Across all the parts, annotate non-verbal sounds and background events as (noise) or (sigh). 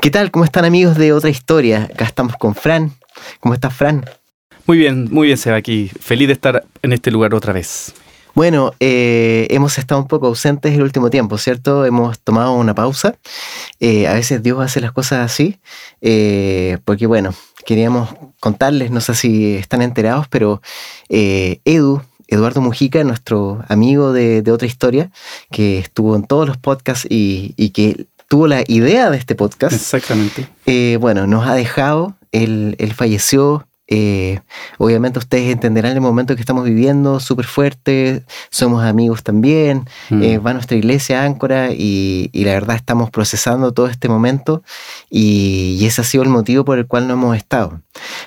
¿Qué tal? ¿Cómo están amigos de otra historia? Acá estamos con Fran. ¿Cómo estás, Fran? Muy bien, muy bien, Seba, aquí. Feliz de estar en este lugar otra vez. Bueno, eh, hemos estado un poco ausentes el último tiempo, ¿cierto? Hemos tomado una pausa. Eh, a veces Dios hace las cosas así, eh, porque bueno, queríamos contarles, no sé si están enterados, pero Edu, Eduardo Mujica, nuestro amigo de, otra historia, que estuvo en todos los podcasts y, y que tuvo la idea de este podcast. Exactamente. bueno, nos ha dejado, él, él falleció eh, obviamente ustedes entenderán el momento que estamos viviendo, súper fuerte, somos amigos también, mm. eh, va a nuestra iglesia Áncora y, la verdad estamos procesando todo este momento y, ese ha sido el motivo por el cual no hemos estado.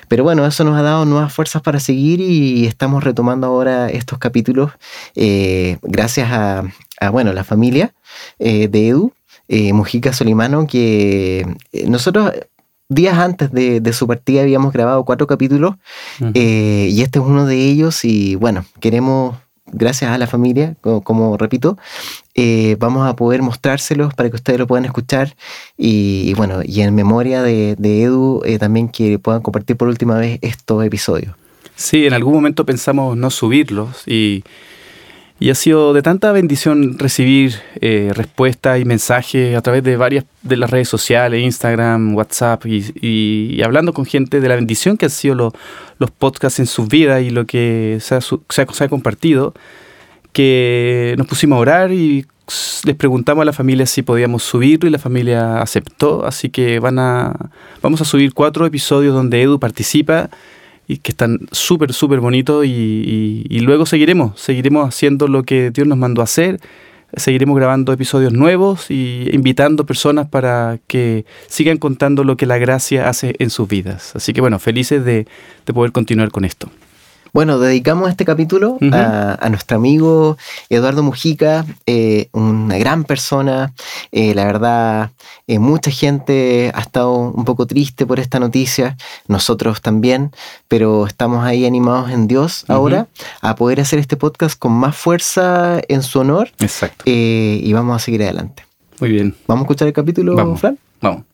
Pero bueno, eso nos ha dado nuevas fuerzas para seguir y estamos retomando ahora estos capítulos eh, gracias a, bueno, la familia de Edu. Mujica Solimano, que nosotros días antes de, su partida habíamos grabado cuatro capítulos eh, y este es uno de ellos y bueno, queremos, gracias a la familia, como, repito, eh, vamos a poder mostrárselos para que ustedes lo puedan escuchar y, bueno, y en memoria de, Edu eh, también que puedan compartir por última vez estos episodios. Sí, en algún momento pensamos no subirlos y y ha sido de tanta bendición recibir eh, respuestas y mensajes a través de varias de las redes sociales, Instagram, WhatsApp, y, hablando con gente de la bendición que han sido los podcasts en sus vidas y lo que se ha, se ha, compartido, que nos pusimos a orar y les preguntamos a la familia si podíamos subirlo y la familia aceptó, así que van a, vamos a subir cuatro episodios donde Edu participa y que están súper, súper bonitos y, luego seguiremos, seguiremos haciendo lo que Dios nos mandó a hacer, seguiremos grabando episodios nuevos y invitando personas para que sigan contando lo que la gracia hace en sus vidas. Así que bueno, felices de poder continuar con esto. Bueno, dedicamos este capítulo a, nuestro amigo Eduardo Mujica, eh, una gran persona. Eh, la verdad, eh, mucha gente ha estado un poco triste por esta noticia, nosotros también, pero estamos ahí animados en Dios ahora a poder hacer este podcast con más fuerza en su honor. Exacto. y vamos a seguir adelante. Muy bien. ¿Vamos a escuchar el capítulo, vamos. Fran? Vamos.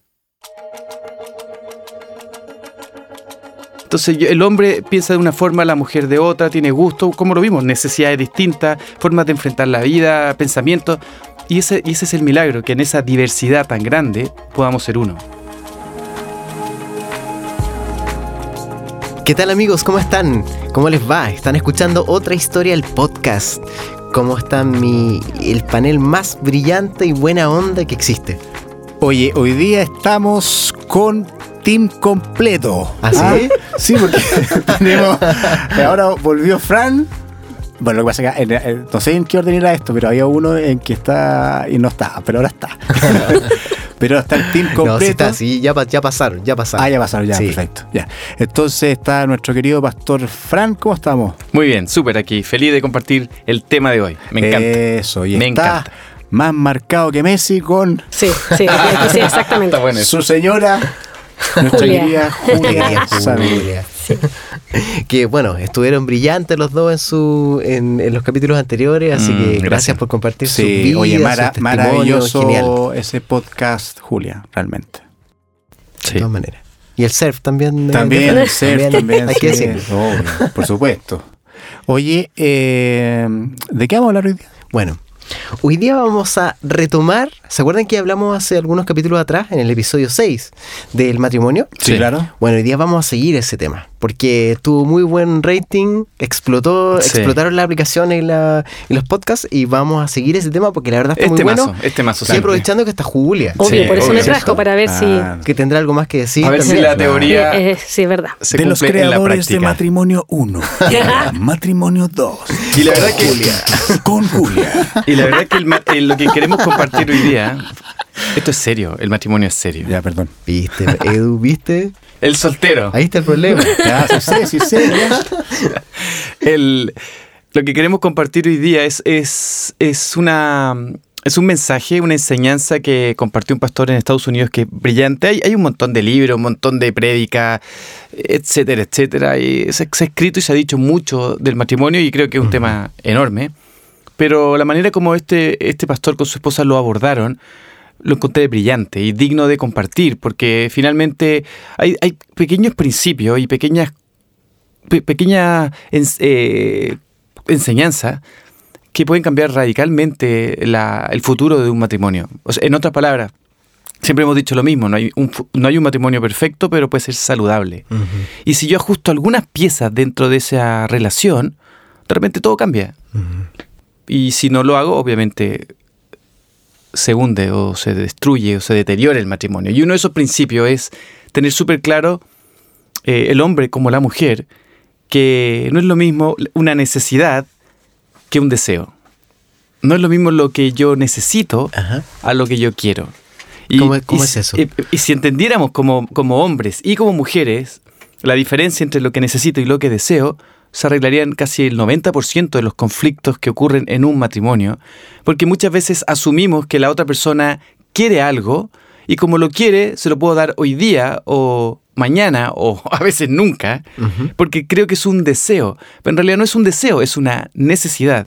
Entonces el hombre piensa de una forma, la mujer de otra, tiene gusto, como lo vimos, necesidades distintas, formas de enfrentar la vida, pensamientos. Y ese, ese es el milagro, que en esa diversidad tan grande podamos ser uno. ¿Qué tal amigos? ¿Cómo están? ¿Cómo les va? Están escuchando otra historia del podcast. ¿Cómo está mi, el panel más brillante y buena onda que existe? Oye, hoy día estamos con team completo. ¿Ah, sí? Sí, porque (laughs) tenemos. Ahora volvió Fran. Bueno, lo que pasa es que no sé en qué orden era esto, pero había uno en que está y no estaba, pero ahora está. (laughs) pero está el team completo. No, sí, está, sí ya, ya pasaron, ya pasaron. Ah, ya pasaron, ya, perfecto. Ya. Entonces está nuestro querido pastor Fran, ¿cómo estamos? Muy bien, súper aquí, feliz de compartir el tema de hoy. Me encanta. Eso, y Me encanta. Más marcado que Messi con. Sí, sí, sí (laughs) exactamente. Está bueno Su señora. Nuestra querida Julia. (laughs) Que bueno, estuvieron brillantes los dos en su en, los capítulos anteriores, así que mm, gracias, por compartir su vida, oye, maravilloso ese podcast, Julia, realmente. De todas maneras. Y el surf también. Eh, también, el surf también. Hay que decirlo. por supuesto. Oye, eh, ¿de qué vamos a hablar hoy día? Bueno, Hoy día vamos a retomar, ¿se acuerdan que hablamos hace algunos capítulos atrás, en el episodio 6 del matrimonio? Sí, claro. Bueno, hoy día vamos a seguir ese tema porque tuvo muy buen rating, explotó, explotaron las aplicaciones y, los podcasts y vamos a seguir ese tema porque la verdad está este muy bueno. Este mazo, Y aprovechando que está Julia. Obvio, por eso me trajo para ver si... Que tendrá algo más que decir. A ver si la teoría... Eh, eh, sí, es verdad. Se de los creadores de Matrimonio 1, (laughs) Matrimonio 2. Y la verdad que... Julia. (laughs) Con Julia. Y la verdad que lo que queremos compartir hoy día... Esto es serio, el matrimonio es serio. Ya, perdón. ¿Viste, Edu, viste? El soltero. Ahí está el problema. Ya, sí sí sí El, lo que queremos compartir hoy día es, es, es, una, es un mensaje, una enseñanza que compartió un pastor en Estados Unidos que es brillante. Hay, hay un montón de libros, un montón de prédicas, etcétera, etcétera. Y se, ha escrito y se ha dicho mucho del matrimonio y creo que es un tema enorme. Pero la manera como este, este pastor con su esposa lo abordaron lo encontré brillante y digno de compartir, porque finalmente hay, hay pequeños principios y pequeñas, pe- pequeñas eh, enseñanzas que pueden cambiar radicalmente la- el futuro de un matrimonio. O sea, en otras palabras, siempre hemos dicho lo mismo, no hay, un, no hay un matrimonio perfecto, pero puede ser saludable. Y si yo ajusto algunas piezas dentro de esa relación, de repente todo cambia. Y si no lo hago, obviamente se hunde o se destruye o se deteriora el matrimonio. Y uno de esos principios es tener súper claro eh, el hombre como la mujer, que no es lo mismo una necesidad que un deseo. No es lo mismo lo que yo necesito Ajá. a lo que yo quiero. ¿Cómo es- cómo y es si- eso? Y, y si entendiéramos como, como hombres y como mujeres la diferencia entre lo que necesito y lo que deseo, se arreglarían casi el 90% de los conflictos que ocurren en un matrimonio, porque muchas veces asumimos que la otra persona quiere algo y como lo quiere, se lo puedo dar hoy día o mañana o (laughs) a veces nunca, porque creo que es un deseo, pero en realidad no es un deseo, es una necesidad.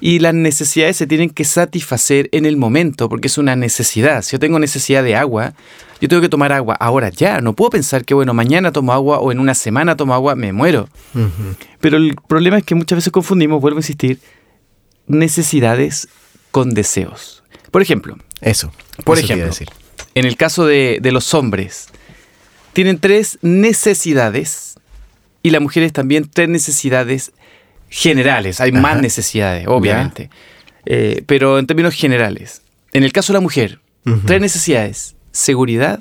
Y las necesidades se tienen que satisfacer en el momento, porque es una necesidad. Si yo tengo necesidad de agua, yo tengo que tomar agua ahora ya. No puedo pensar que, bueno, mañana tomo agua o en una semana tomo agua, me muero. Pero el problema es que muchas veces confundimos, vuelvo a insistir, necesidades con deseos. Por ejemplo, Eso. por eso ejemplo, decir. en el caso de, de los hombres, tienen tres necesidades y las mujeres también tres necesidades generales. Hay más necesidades, obviamente. Eh, pero en términos generales, en el caso de la mujer, tres necesidades. Seguridad,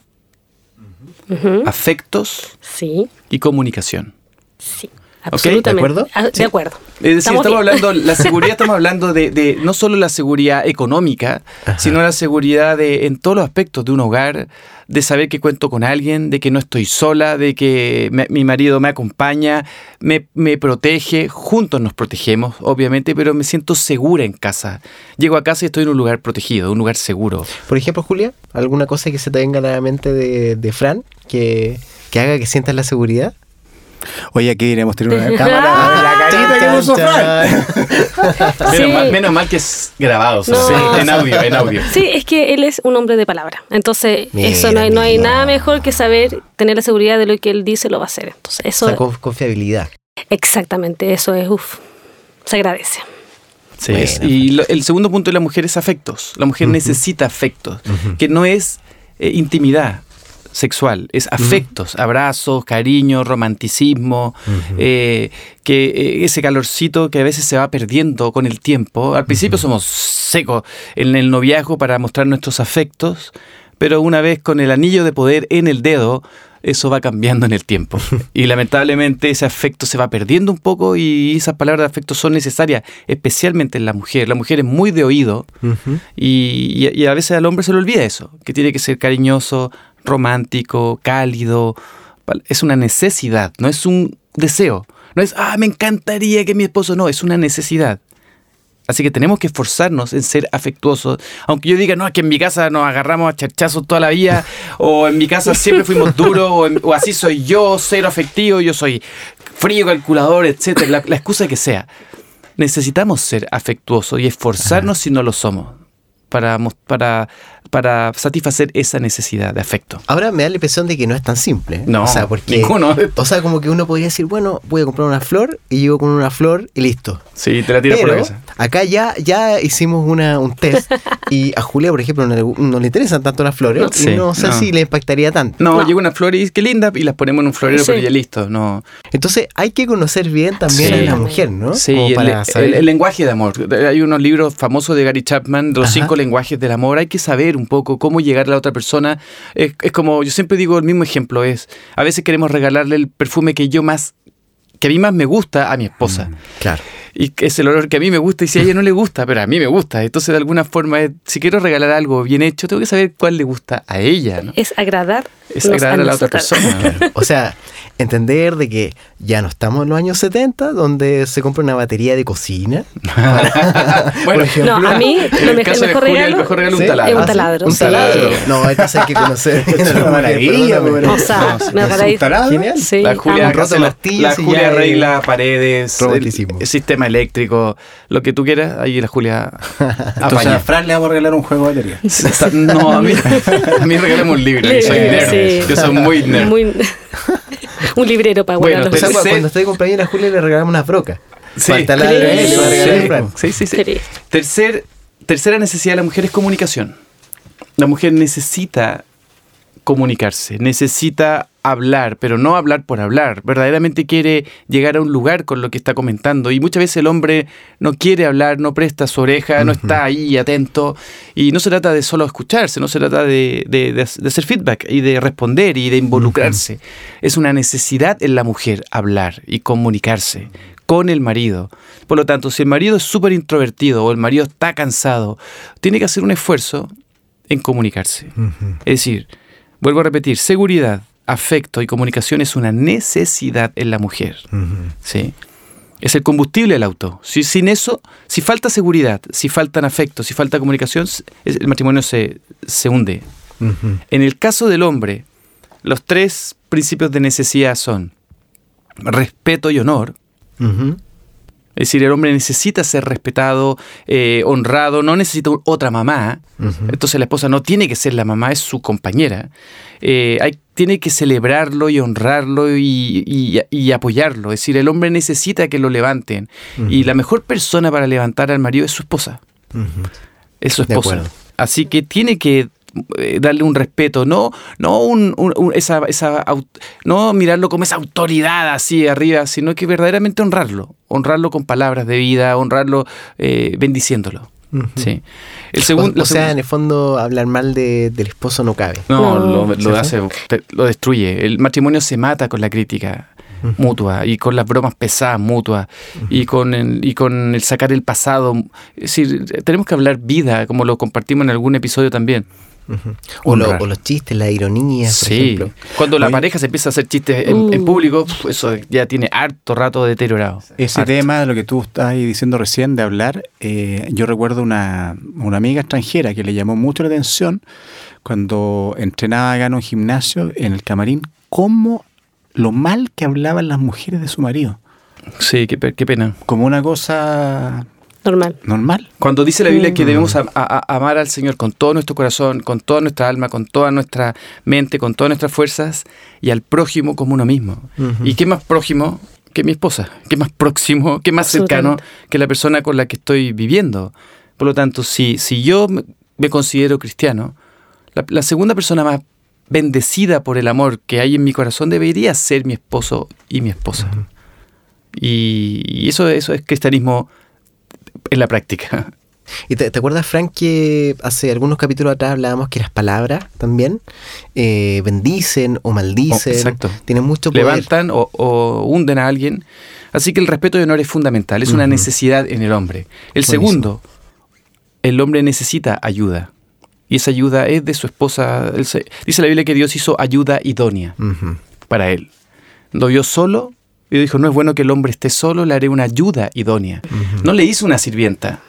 afectos Sí, y comunicación. sí. Absolutamente. ¿de acuerdo? Ah, De Sí. acuerdo. Es decir, estamos, bien. hablando, la (laughs) seguridad, estamos hablando de, de no solo la seguridad económica, Ajá. sino la seguridad de, en todos los aspectos de un hogar, de saber que cuento con alguien, de que no estoy sola, de que me- mi marido me acompaña, me, me protege, juntos nos protegemos, obviamente, pero me siento segura en casa. Llego a casa y estoy en un lugar protegido, un lugar seguro. Por ejemplo, Julia, ¿alguna cosa que se te venga a la mente de, de Fran que, que haga que sientas la seguridad? Oye, aquí deberíamos tener una (laughs) Ah. cámara. La carita que puso. (laughs) Menos, Sí. mal, menos mal que es grabado, No. sí, en audio, en audio. Sí, es que él es un hombre de palabra. Entonces, Mira, eso no hay, no hay mira. nada mejor que saber tener la seguridad de lo que él dice lo va a hacer. Entonces, O eso sea, con confiabilidad. exactamente, eso es uff. Se agradece. Sí, Bueno. es- y lo- el segundo punto de la mujer es afectos. La mujer necesita afectos, que no es eh, intimidad sexual, es afectos, abrazos, cariño, romanticismo, eh, que eh, ese calorcito que a veces se va perdiendo con el tiempo. Al principio somos secos en el noviazgo para mostrar nuestros afectos, pero una vez con el anillo de poder en el dedo, eso va cambiando en el tiempo. (laughs) Y lamentablemente ese afecto se va perdiendo un poco y esas palabras de afecto son necesarias, especialmente en la mujer. La mujer es muy de oído y- y a veces al hombre se le olvida eso, que tiene que ser cariñoso, romántico, cálido. Es una necesidad, no es un deseo. No es, ah, me encantaría que mi esposo, no, es una necesidad. Así que tenemos que esforzarnos en ser afectuosos. Aunque yo diga, no, es que en mi casa nos agarramos a charchazos toda la vida, o en mi casa siempre fuimos duros, o, en- o así soy yo, cero afectivo, yo soy frío, calculador, etc. La, la excusa que sea. Necesitamos ser afectuosos y esforzarnos si no lo somos para, para, para satisfacer esa necesidad de afecto. Ahora me da la impresión de que no es tan simple. No, o sea, porque, ninguno. (laughs) O sea, como que uno podría decir, bueno, voy a comprar una flor y llego con una flor y listo. Sí, te la tiras por la cabeza. acá ya, ya hicimos una, un test y a Julia, por ejemplo, no le, no le interesan tanto las flores Sí, y no sé no. si le impactaría tanto. No, No. llega una flor y qué linda, y las ponemos en un florero, Sí. pero ya listo. No. Entonces hay que conocer bien también Sí. a la mujer, ¿no? Sí, Como el, para el- saber- el lenguaje de amor. Hay unos libros famosos de Gary Chapman, Los Ajá. cinco lenguajes del amor. Hay que saber un poco cómo llegar a la otra persona. Es, como, yo siempre digo el mismo ejemplo, es, a veces queremos regalarle el perfume que yo más, que a mí más me gusta a mi esposa. Claro. Y que es el olor que a mí me gusta y si a ella no le gusta, pero a mí me gusta. Entonces, de alguna forma, es- si quiero regalar algo bien hecho, tengo que saber cuál le gusta a ella. ¿no? Es agradar. Es agradar a la otra persona. (laughs) O sea, entender de que ya no estamos en los años 70, donde se compra una batería de cocina. (laughs) bueno, No, a mí en el me- caso el de mejor Julia, el regalo mejor regalo es ¿Sí? un taladro. es un Ah, taladro, Un sí. taladro. (laughs) No, entonces hay que conocer. Es una maravilla. O sea, No, me ¿Es un acordáis. taladro? Genial. Sí, La Julia, la, la Julia arregla paredes, el, Roboticismo. el sistema eléctrico, lo que tú quieras, ahí la Julia (laughs) Entonces a. Fran le vamos a regalar un juego de batería. (laughs) Está- No, a mí, a mí regálame un libro, yo soy nerd. sí. Yo soy muy nerd. Muy- (laughs) un librero para Bueno, guardar Tercer- cuando esté de a Julia le regalamos unas brocas. Sí. Taladro, Sí. le va a regalar Sí. Sí, sí, sí. Sí. Tercer, tercera necesidad de la mujer es comunicación. La mujer necesita comunicarse, necesita hablar, pero no hablar por hablar. Verdaderamente quiere llegar a un lugar con lo que está comentando. Y muchas veces el hombre no quiere hablar, no presta su oreja, no está ahí atento. Y no se trata de solo escucharse, no se trata de, de- de- hacer feedback y de responder y de involucrarse. Es una necesidad en la mujer hablar y comunicarse con el marido. Por lo tanto, si el marido es súper introvertido o el marido está cansado, tiene que hacer un esfuerzo en comunicarse. Es decir, vuelvo a repetir, seguridad, afecto y comunicación es una necesidad en la mujer. ¿sí? Es el combustible del auto. Si, sin eso, si falta seguridad, si faltan afectos, si falta comunicación, el matrimonio se, se hunde. En el caso del hombre, los tres principios de necesidad son respeto y honor. Es decir, el hombre necesita ser respetado, eh, honrado, no necesita otra mamá. Entonces la esposa no tiene que ser la mamá, es su compañera. Eh, hay, tiene que celebrarlo y honrarlo y, y- y apoyarlo. Es decir, el hombre necesita que lo levanten. Y la mejor persona para levantar al marido es su esposa. Es su De esposa. acuerdo. Así que tiene que darle un respeto, no, no un, un- un- esa, esa no mirarlo como esa autoridad así arriba, sino que verdaderamente honrarlo, honrarlo con palabras de vida, honrarlo eh, bendiciéndolo. Sí. El O, segundo, o sea, en el fondo, hablar mal de- del esposo no cabe. no, No. lo, lo hace, te- lo destruye. El matrimonio se mata con la crítica mutua y con las bromas pesadas mutuas y con el, y con el sacar el pasado. Es decir, tenemos que hablar vida, como lo compartimos en algún episodio también. O, lo- Honrar. o los chistes, las ironías, por Sí, ejemplo. cuando la Oye. pareja se empieza a hacer chistes en, en público, eso ya tiene harto rato deteriorado. Ese Harto. tema de lo que tú estás ahí diciendo recién de hablar, eh, yo recuerdo una, una amiga extranjera que le llamó mucho la atención cuando entrenaba acá en un gimnasio, en el camarín, cómo lo mal que hablaban las mujeres de su marido. Sí, qué, qué pena. Como una cosa Normal. normal. Cuando dice la Biblia que debemos a- a- a- amar al Señor con todo nuestro corazón, con toda nuestra alma, con toda nuestra mente, con todas nuestras fuerzas, y al prójimo como uno mismo. ¿Y qué más próximo que mi esposa? ¿Qué más próximo, qué más cercano que la persona con la que estoy viviendo? Por lo tanto, si, si yo me, considero cristiano, la, la segunda persona más bendecida por el amor que hay en mi corazón debería ser mi esposo y mi esposa. Y, y eso, eso es cristianismo en la práctica. (laughs) ¿Y te, te acuerdas, Frank, que hace algunos capítulos atrás hablábamos que las palabras también eh, bendicen o maldicen? Oh, exacto. Tienen mucho poder. levantan o, o hunden a alguien. Así que el respeto y honor es fundamental, es una necesidad en el hombre. El Buenísimo. segundo, el hombre necesita ayuda. Y esa ayuda es de su esposa. Se- dice la Biblia que Dios hizo ayuda idónea para él. Lo vio solo y dijo, no es bueno que el hombre esté solo, le haré una ayuda idónea. No le hizo una sirvienta,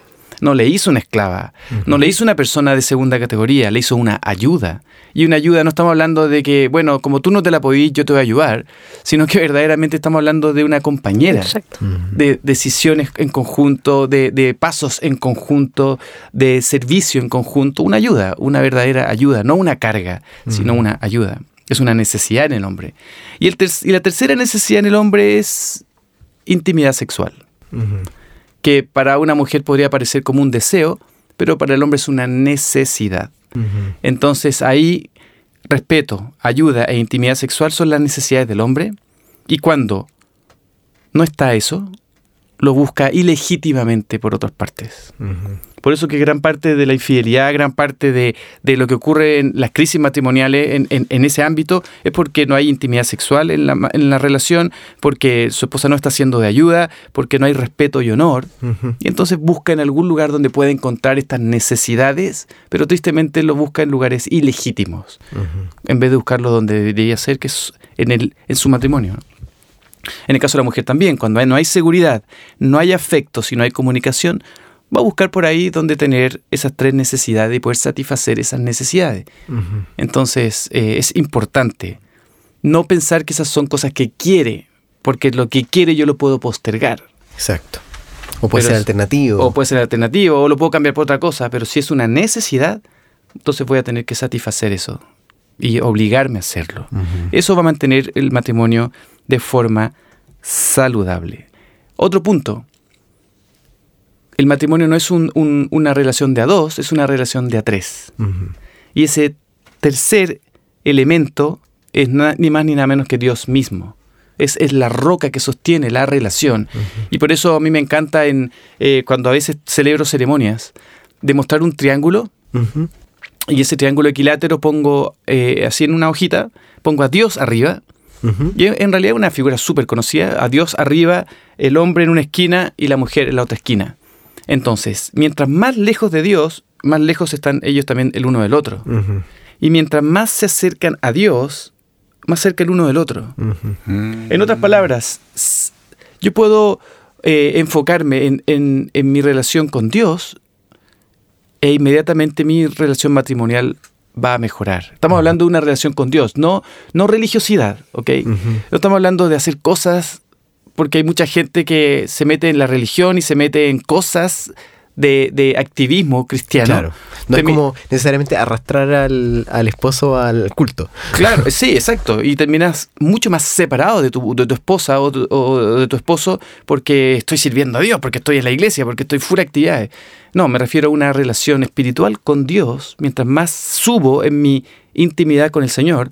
no le hizo una esclava, no le hizo una persona de segunda categoría, le hizo una ayuda. Y una ayuda no estamos hablando de que, bueno, como tú no te la podís, yo te voy a ayudar, sino que verdaderamente estamos hablando de una compañera Exacto. de decisiones en conjunto, de, de pasos en conjunto, de servicio en conjunto, una ayuda, una verdadera ayuda, no una carga, sino una ayuda. Es una necesidad en el hombre. Y, el ter- y la tercera necesidad en el hombre es intimidad sexual, que para una mujer podría parecer como un deseo, pero para el hombre es una necesidad. Entonces ahí respeto, ayuda e intimidad sexual son las necesidades del hombre y cuando no está eso, lo busca ilegítimamente por otras partes. Por eso que gran parte de la infidelidad, gran parte de, lo que ocurre en las crisis matrimoniales en, ese ámbito es porque no hay intimidad sexual en la, en la, relación, porque su esposa no está siendo de ayuda, porque no hay respeto y honor. Y entonces busca en algún lugar donde pueda encontrar estas necesidades, pero tristemente lo busca en lugares ilegítimos, en vez de buscarlo donde debería ser, que es en, el, en su matrimonio. En el caso de la mujer también, cuando no hay seguridad, no hay afecto, si no hay comunicación, va a buscar por ahí donde tener esas tres necesidades y poder satisfacer esas necesidades. Entonces, eh, es importante no pensar que esas son cosas que quiere, porque lo que quiere yo lo puedo postergar. Exacto. O puede ser alternativo. O puede ser alternativo, o lo puedo cambiar por otra cosa, pero si es una necesidad, entonces voy a tener que satisfacer eso y obligarme a hacerlo. Eso va a mantener el matrimonio de forma saludable. Otro punto, el matrimonio no es una relación de a dos, es una relación de a tres. Y ese tercer elemento es ni más ni nada menos que Dios mismo. Es, la roca que sostiene la relación. Y por eso a mí me encanta en, eh, cuando a veces celebro ceremonias, demostrar un triángulo. Y ese triángulo equilátero pongo eh, así en una hojita, pongo a Dios arriba. Y en realidad es una figura súper conocida. A Dios arriba, el hombre en una esquina y la mujer en la otra esquina. Entonces, mientras más lejos de Dios, más lejos están ellos también el uno del otro. Y mientras más se acercan a Dios, más cerca el uno del otro. En otras palabras, yo puedo eh, enfocarme en, mi relación con Dios e inmediatamente mi relación matrimonial va a mejorar. Estamos hablando de una relación con Dios, no, no religiosidad, ¿ok? No estamos hablando de hacer cosas porque hay mucha gente que se mete en la religión y se mete en cosas de, activismo cristiano. Claro. No es como necesariamente arrastrar al, esposo al culto. Claro, (laughs) sí, exacto. Y terminas mucho más separado de tu, de tu esposa o, de tu esposo porque estoy sirviendo a Dios, porque estoy en la iglesia, porque estoy fuera de actividades. No, me refiero a una relación espiritual con Dios. Mientras más subo en mi intimidad con el Señor,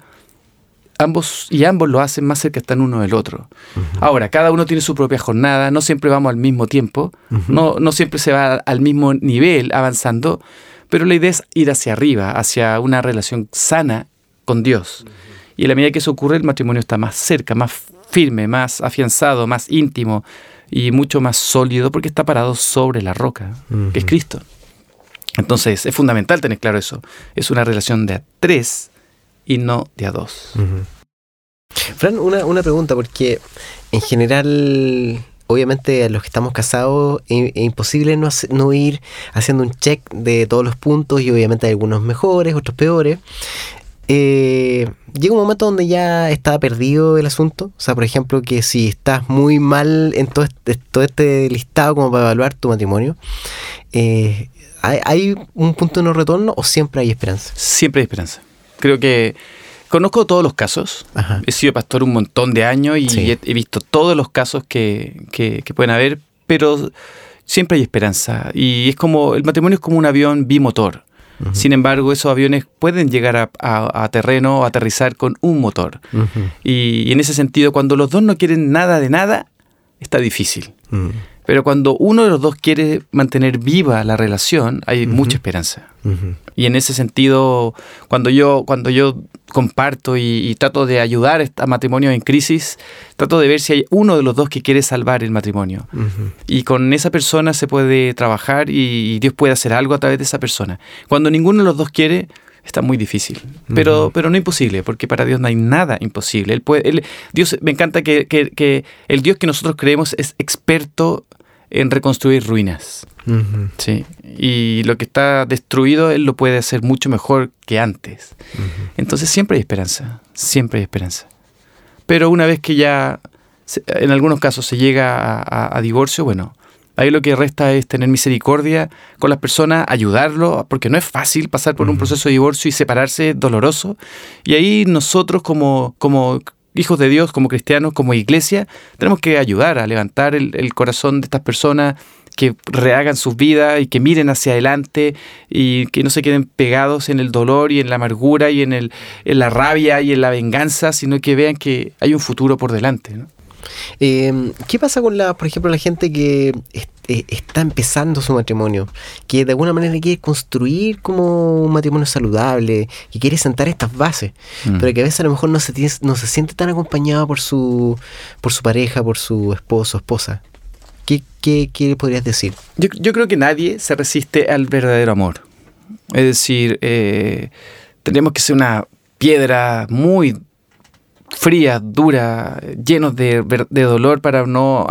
ambos y ambos lo hacen más cerca están uno del otro. Ahora, cada uno tiene su propia jornada, no siempre vamos al mismo tiempo, no, no siempre se va al mismo nivel avanzando, pero la idea es ir hacia arriba, hacia una relación sana con Dios. Y a la medida que eso ocurre, el matrimonio está más cerca, más firme, más afianzado, más íntimo y mucho más sólido porque está parado sobre la roca, que es Cristo. Entonces, es fundamental tener claro eso. Es una relación de tres y no de a dos. Fran, una, pregunta, porque en general, obviamente a los que estamos casados es, imposible no, no, ir haciendo un check de todos los puntos y obviamente hay algunos mejores, otros peores. Eh, llega un momento donde ya está perdido el asunto. O sea, por ejemplo, que si estás muy mal en todo este, todo este listado como para evaluar tu matrimonio, eh, ¿hay, ¿hay un punto de no retorno o siempre hay esperanza? Siempre hay esperanza. Creo que conozco todos los casos. He sido pastor un montón de años y he, visto todos los casos que, que, pueden haber, pero siempre hay esperanza. Y es como, el matrimonio es como un avión bimotor. Sin embargo, esos aviones pueden llegar a, a, terreno o aterrizar con un motor. y, en ese sentido, cuando los dos no quieren nada de nada, está difícil. Pero cuando uno de los dos quiere mantener viva la relación, hay mucha esperanza. Y en ese sentido, cuando yo, cuando yo comparto y, trato de ayudar a matrimonios en crisis, trato de ver si hay uno de los dos que quiere salvar el matrimonio. Y con esa persona se puede trabajar y, Dios puede hacer algo a través de esa persona. Cuando ninguno de los dos quiere, está muy difícil. Pero, pero no imposible, porque para Dios no hay nada imposible. Él puede, Dios, me encanta que, que, el Dios que nosotros creemos es experto en reconstruir ruinas. Sí. Y lo que está destruido, Él lo puede hacer mucho mejor que antes. Entonces siempre hay esperanza, siempre hay esperanza. Pero una vez que ya, en algunos casos, se llega a divorcio, bueno, Ahí lo que resta es tener misericordia con las personas, ayudarlo, porque no es fácil pasar por un proceso de divorcio y separarse doloroso. Y ahí nosotros como, como hijos de Dios, como cristianos, como iglesia, tenemos que ayudar a levantar el, corazón de estas personas que rehagan sus vidas y que miren hacia adelante y que no se queden pegados en el dolor y en la amargura y en, el, en la rabia y en la venganza, sino que vean que hay un futuro por delante. Eh, ¿Qué pasa con la, por ejemplo, la gente que est- eh, está empezando su matrimonio, que de alguna manera quiere construir como un matrimonio saludable, que quiere sentar estas bases, Mm. pero que a veces a lo mejor no se, tiene- no se siente tan acompañado por su, por su pareja, por su esposo, esposa? ¿Qué, qué, qué le podrías decir? Yo, yo creo que nadie se resiste al verdadero amor. Es decir, eh, tendríamos que ser una piedra muy fría, dura, llenos de, de dolor para no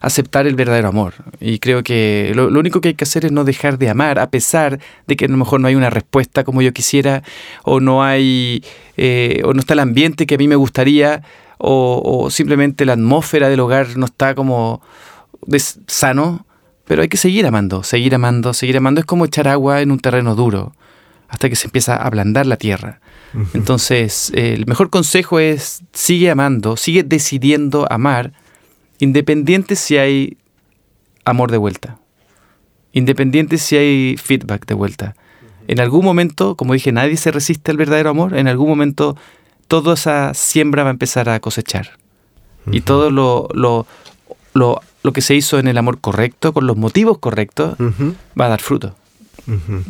aceptar el verdadero amor. Y creo que lo, único que hay que hacer es no dejar de amar, a pesar de que a lo mejor no hay una respuesta como yo quisiera, o no hay, eh, o no está el ambiente que a mí me gustaría, o, o simplemente la atmósfera del hogar no está como sano, pero hay que seguir amando, seguir amando, seguir amando. Es como echar agua en un terreno duro hasta que se empieza a ablandar la tierra. Entonces, eh, el mejor consejo es sigue amando, sigue decidiendo amar, independiente si hay amor de vuelta, independiente si hay feedback de vuelta. En algún momento, como dije, nadie se resiste al verdadero amor, en algún momento toda esa siembra va a empezar a cosechar. Y todo lo, lo, lo, lo que se hizo en el amor correcto, con los motivos correctos, va a dar fruto.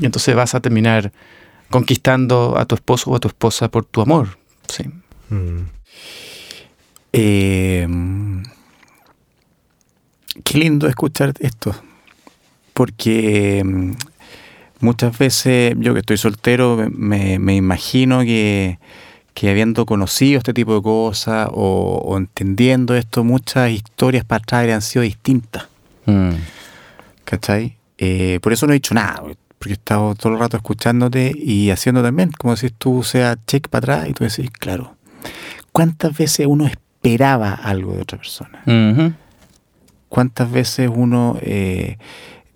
Y entonces vas a terminar conquistando a tu esposo o a tu esposa por tu amor. Sí. Mm. Eh, qué lindo escuchar esto. Porque mm, muchas veces yo que estoy soltero me- imagino que, que habiendo conocido este tipo de cosas o, o entendiendo esto, muchas historias para atrás habrían sido distintas. ¿Cachai? Eh, por eso no he dicho nada, porque he estado todo el rato escuchándote y haciendo también, como si tú sea check para atrás y tú decís, claro, ¿cuántas veces uno esperaba algo de otra persona? ¿Cuántas veces uno, eh,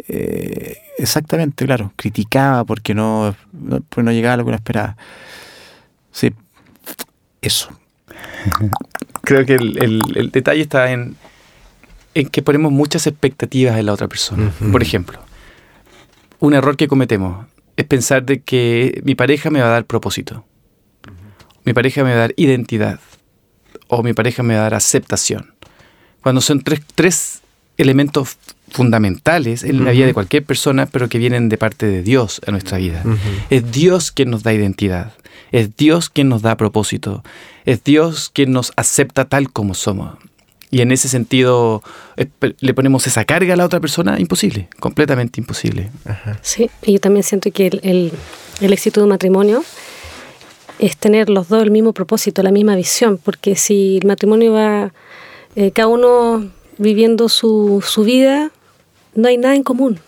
eh, exactamente, claro, criticaba porque no, no, porque no llegaba a lo que uno esperaba? Sí, eso. (laughs) Creo que el, el- el detalle está en, en que ponemos muchas expectativas en la otra persona. Por ejemplo, un error que cometemos es pensar de que mi pareja me va a dar propósito. Mi pareja me va a dar identidad. O mi pareja me va a dar aceptación. Cuando son tres, tres elementos fundamentales en la vida de cualquier persona, pero que vienen de parte de Dios a nuestra vida. Es Dios quien nos da identidad. Es Dios quien nos da propósito. Es Dios quien nos acepta tal como somos. Y en ese sentido, espe- le ponemos esa carga a la otra persona, imposible, completamente imposible. Sí, y yo también siento que el, el- el éxito de un matrimonio es tener los dos el mismo propósito, la misma visión, porque si el matrimonio va eh, cada uno viviendo su, su vida, no hay nada en común.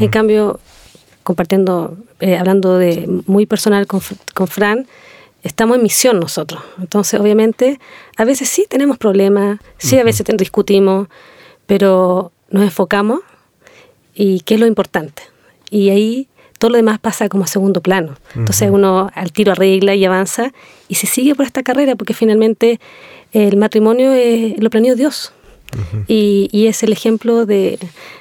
En cambio, compartiendo, eh, hablando de muy personal con, con Fran, estamos en misión nosotros. Entonces, obviamente, a veces sí tenemos problemas, sí a veces discutimos, pero nos enfocamos y qué es lo importante. Y ahí todo lo demás pasa como a segundo plano. Entonces uno al tiro arregla y avanza y se sigue por esta carrera porque finalmente el matrimonio es- lo planeó Dios. y, y es el ejemplo de,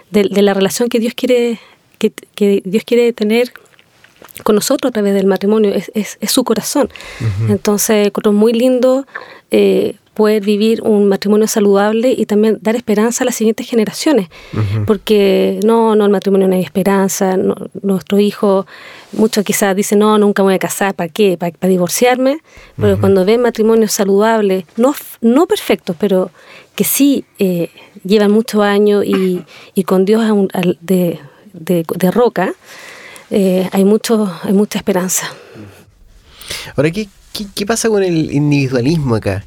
de- de la relación que Dios quiere que, que Dios quiere tener con nosotros a través del matrimonio, es, es- es su corazón. Entonces, encuentro muy lindo eh, poder vivir un matrimonio saludable y también dar esperanza a las siguientes generaciones. Porque no, no, el matrimonio no hay esperanza, no, nuestro hijo, muchos quizás dicen, no, nunca me voy a casar, ¿para qué? ¿Para, para divorciarme? Pero cuando ven matrimonios saludables, no, no perfectos, pero que sí eh, llevan muchos años y, y con Dios a un- de- de roca, eh, hay, mucho, hay mucha esperanza. Ahora, ¿qué, qué, qué pasa con el individualismo acá?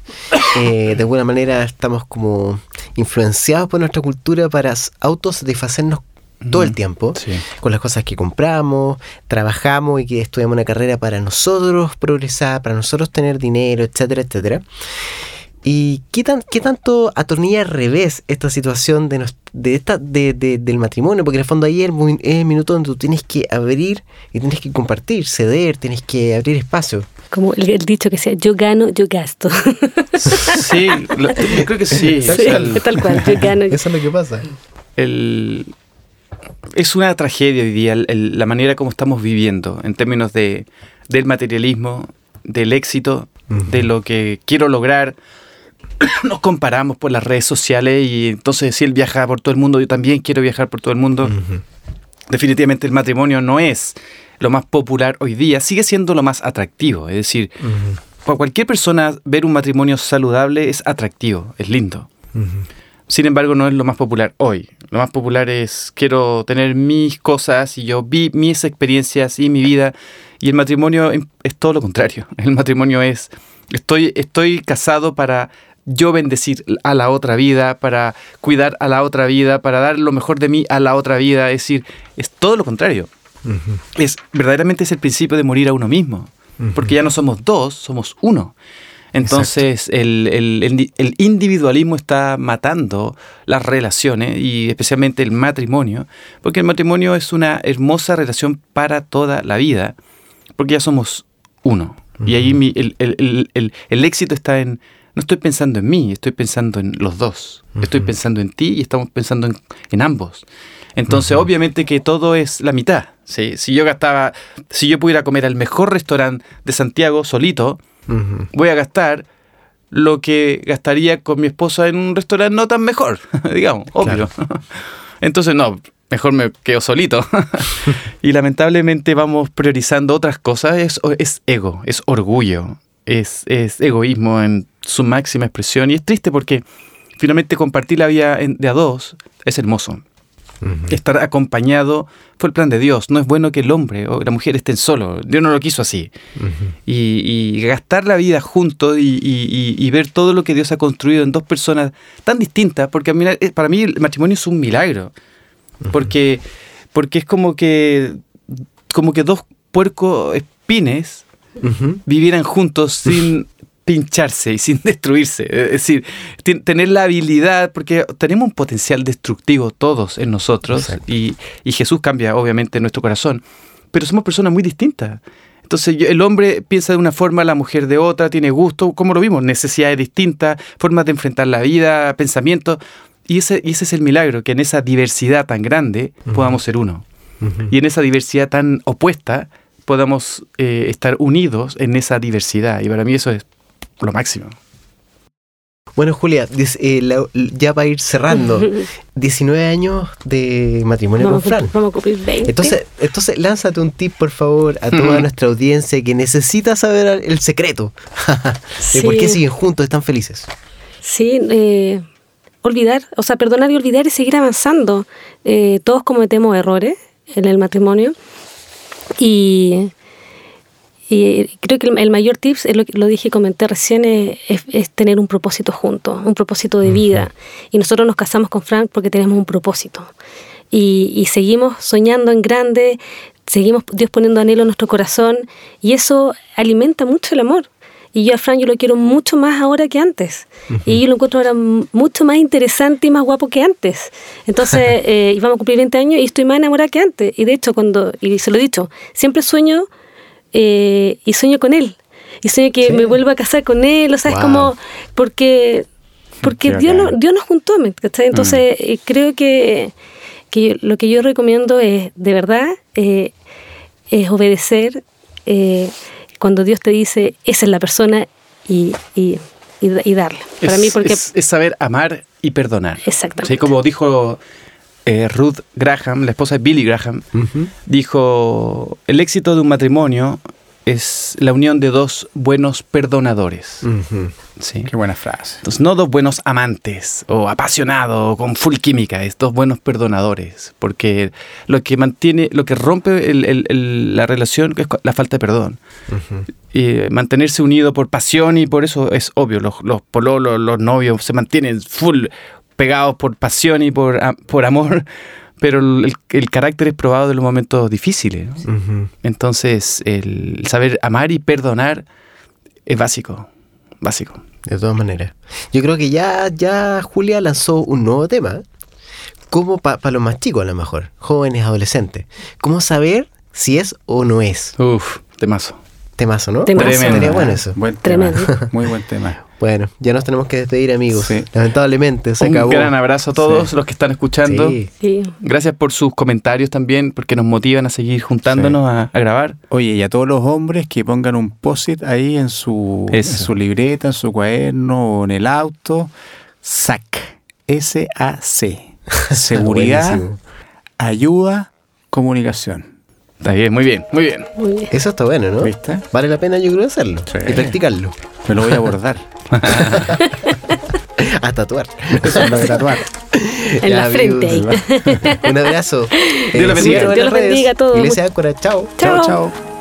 Eh, de alguna manera estamos como influenciados por nuestra cultura para autosatisfacernos todo el tiempo Sí. con las cosas que compramos, trabajamos y que estudiamos una carrera para nosotros progresar, para nosotros tener dinero, etcétera, etcétera. ¿Y qué, tan, qué tanto atornilla al revés esta situación de, nos- de esta, de, de- del matrimonio? Porque en el fondo ahí es el, minuto donde tú tienes que abrir y tienes que compartir, ceder, tienes que abrir espacio. Como el, el dicho que sea, yo gano, yo gasto. Sí, lo- yo creo que sí. Sí, el- tal cual, yo gano. Eso es lo que pasa. el- es una tragedia hoy día el- el- la manera como estamos viviendo en términos de, del materialismo, del éxito, de lo que quiero lograr, (coughs) nos comparamos por las redes sociales y entonces si él viaja por todo el mundo, yo también quiero viajar por todo el mundo. Definitivamente el matrimonio no es lo más popular hoy día, sigue siendo lo más atractivo. Es decir, para cualquier persona ver un matrimonio saludable es atractivo, es lindo. Sin embargo, no es lo más popular hoy. Lo más popular es quiero tener mis cosas y yo vi mis experiencias y mi vida. Y el matrimonio es todo lo contrario. El matrimonio es estoy, estoy casado para yo bendecir a la otra vida, para cuidar a la otra vida, para dar lo mejor de mí a la otra vida. Es decir, es todo lo contrario. Es verdaderamente es el principio de morir a uno mismo. Porque ya no somos dos, somos uno. Entonces el, individualismo está matando las relaciones y especialmente el matrimonio, porque el matrimonio es una hermosa relación para toda la vida, porque ya somos uno. Y ahí el, éxito está en, no estoy pensando en mí, estoy pensando en los dos. Estoy pensando en ti y estamos pensando en, ambos. Entonces, obviamente que todo es la mitad. Si yo gastaba, si yo pudiera comer al mejor restaurante de Santiago solito, voy a gastar lo que gastaría con mi esposa en un restaurante no tan mejor, (laughs) digamos, obvio. (laughs) Entonces, no, mejor me quedo solito. (laughs) y lamentablemente vamos priorizando otras cosas. Es, es ego, es orgullo, es, es, egoísmo en su máxima expresión. Y es triste porque finalmente compartir la vida de a dos es hermoso. Estar acompañado fue el plan de Dios. No es bueno que el hombre o la mujer estén solos. Dios no lo quiso así. y, gastar la vida juntos y, ver todo lo que Dios ha construido en dos personas tan distintas, porque eh, para mí el matrimonio es un milagro. Porque, porque es como que, como que dos puercos espines vivieran juntos sin pincharse y (laughs) sin destruirse. Es decir, tener la habilidad, porque tenemos un potencial destructivo todos en nosotros y, Jesús cambia obviamente nuestro corazón, pero somos personas muy distintas. Entonces el hombre piensa de una forma, la mujer de otra, tiene gusto, como lo vimos, necesidades distintas, formas de enfrentar la vida, pensamientos. Y ese, y ese es el milagro, que en esa diversidad tan grande podamos ser uno. Y en esa diversidad tan opuesta podamos eh, estar unidos en esa diversidad. Y para mí eso es lo máximo. Bueno, Julia, eh, ya para ir cerrando, (laughs) 19 años de matrimonio con Fran. Vamos a cumplir 20. Entonces, entonces, lánzate un tip, por favor, a toda nuestra audiencia que necesita saber el secreto (laughs) de por qué siguen juntos, están felices. Sí, eh, olvidar, o sea, perdonar y olvidar y seguir avanzando. Eh, todos cometemos errores en el matrimonio y y creo que el, mayor tips, es lo, lo dije y comenté recién, es, tener un propósito junto, un propósito de vida. Y nosotros nos casamos con Frank porque tenemos un propósito. Y, y, seguimos soñando en grande, seguimos Dios poniendo anhelo en nuestro corazón y eso alimenta mucho el amor. Y yo a Frank yo lo quiero mucho más ahora que antes. Y yo lo encuentro ahora mucho más interesante y más guapo que antes. Entonces, (laughs) eh, vamos a cumplir 20 años y estoy más enamorada que antes. Y de hecho, cuando, y se lo he dicho, siempre sueño eh, y sueño con él. Y sueño que me vuelva a casar con él, o sea, es como, porque, porque Dios, Dios nos juntó, Entonces, mm. eh, creo que, que, lo que yo recomiendo es, de verdad, eh, es obedecer cuando Dios te dice, esa es la persona y, y, y, darle. Para mí, porque... Es, saber amar y perdonar. Exactamente. como dijo eh, Ruth Graham, la esposa de Billy Graham, dijo, el éxito de un matrimonio es la unión de dos buenos perdonadores. ¿Sí? Qué buena frase. Entonces, no dos buenos amantes o apasionados con full química, es dos buenos perdonadores, porque lo que mantiene, lo que rompe la relación es la falta de perdón. Y mantenerse unido por pasión y por eso es obvio, los, los pololos, los novios se mantienen full pegados por pasión y por, por amor, (laughs) pero el, carácter es probado en los momentos difíciles. Entonces, el saber amar y perdonar es básico, básico. De todas maneras. Yo creo que ya, ya Julia lanzó un nuevo tema, como para los más chicos a lo mejor, jóvenes, adolescentes. ¿Cómo saber si es o no es? Uf, temazo. Temazo, ¿no? Tremendo. Sería bueno eso. Buen tema. (laughs) Muy buen tema. Bueno, ya nos tenemos que despedir, amigos. Sí. Lamentablemente, se Un acabó. gran abrazo a todos los que están escuchando. Sí. Sí. Gracias por sus comentarios también, porque nos motivan a seguir juntándonos a, a grabar. Oye, y a todos los hombres que pongan un post-it ahí en su, en su libreta, en su cuaderno o en el auto. SAC. S-A-C. (laughs) Seguridad, ayuda, comunicación. Está bien, muy bien, muy bien. Muy bien. Eso está bueno, ¿no? ¿Viste? Vale la pena yo creo hacerlo Sí. y practicarlo. Me lo voy a abordar. (laughs) A tatuar. Eso (laughs) es lo de tatuar. En Ya, la frente amigos, Un abrazo. Dios los bendiga. Dios las los bendiga a redes. todos. Iglesia Áncora, chao. chao. Chao. chao.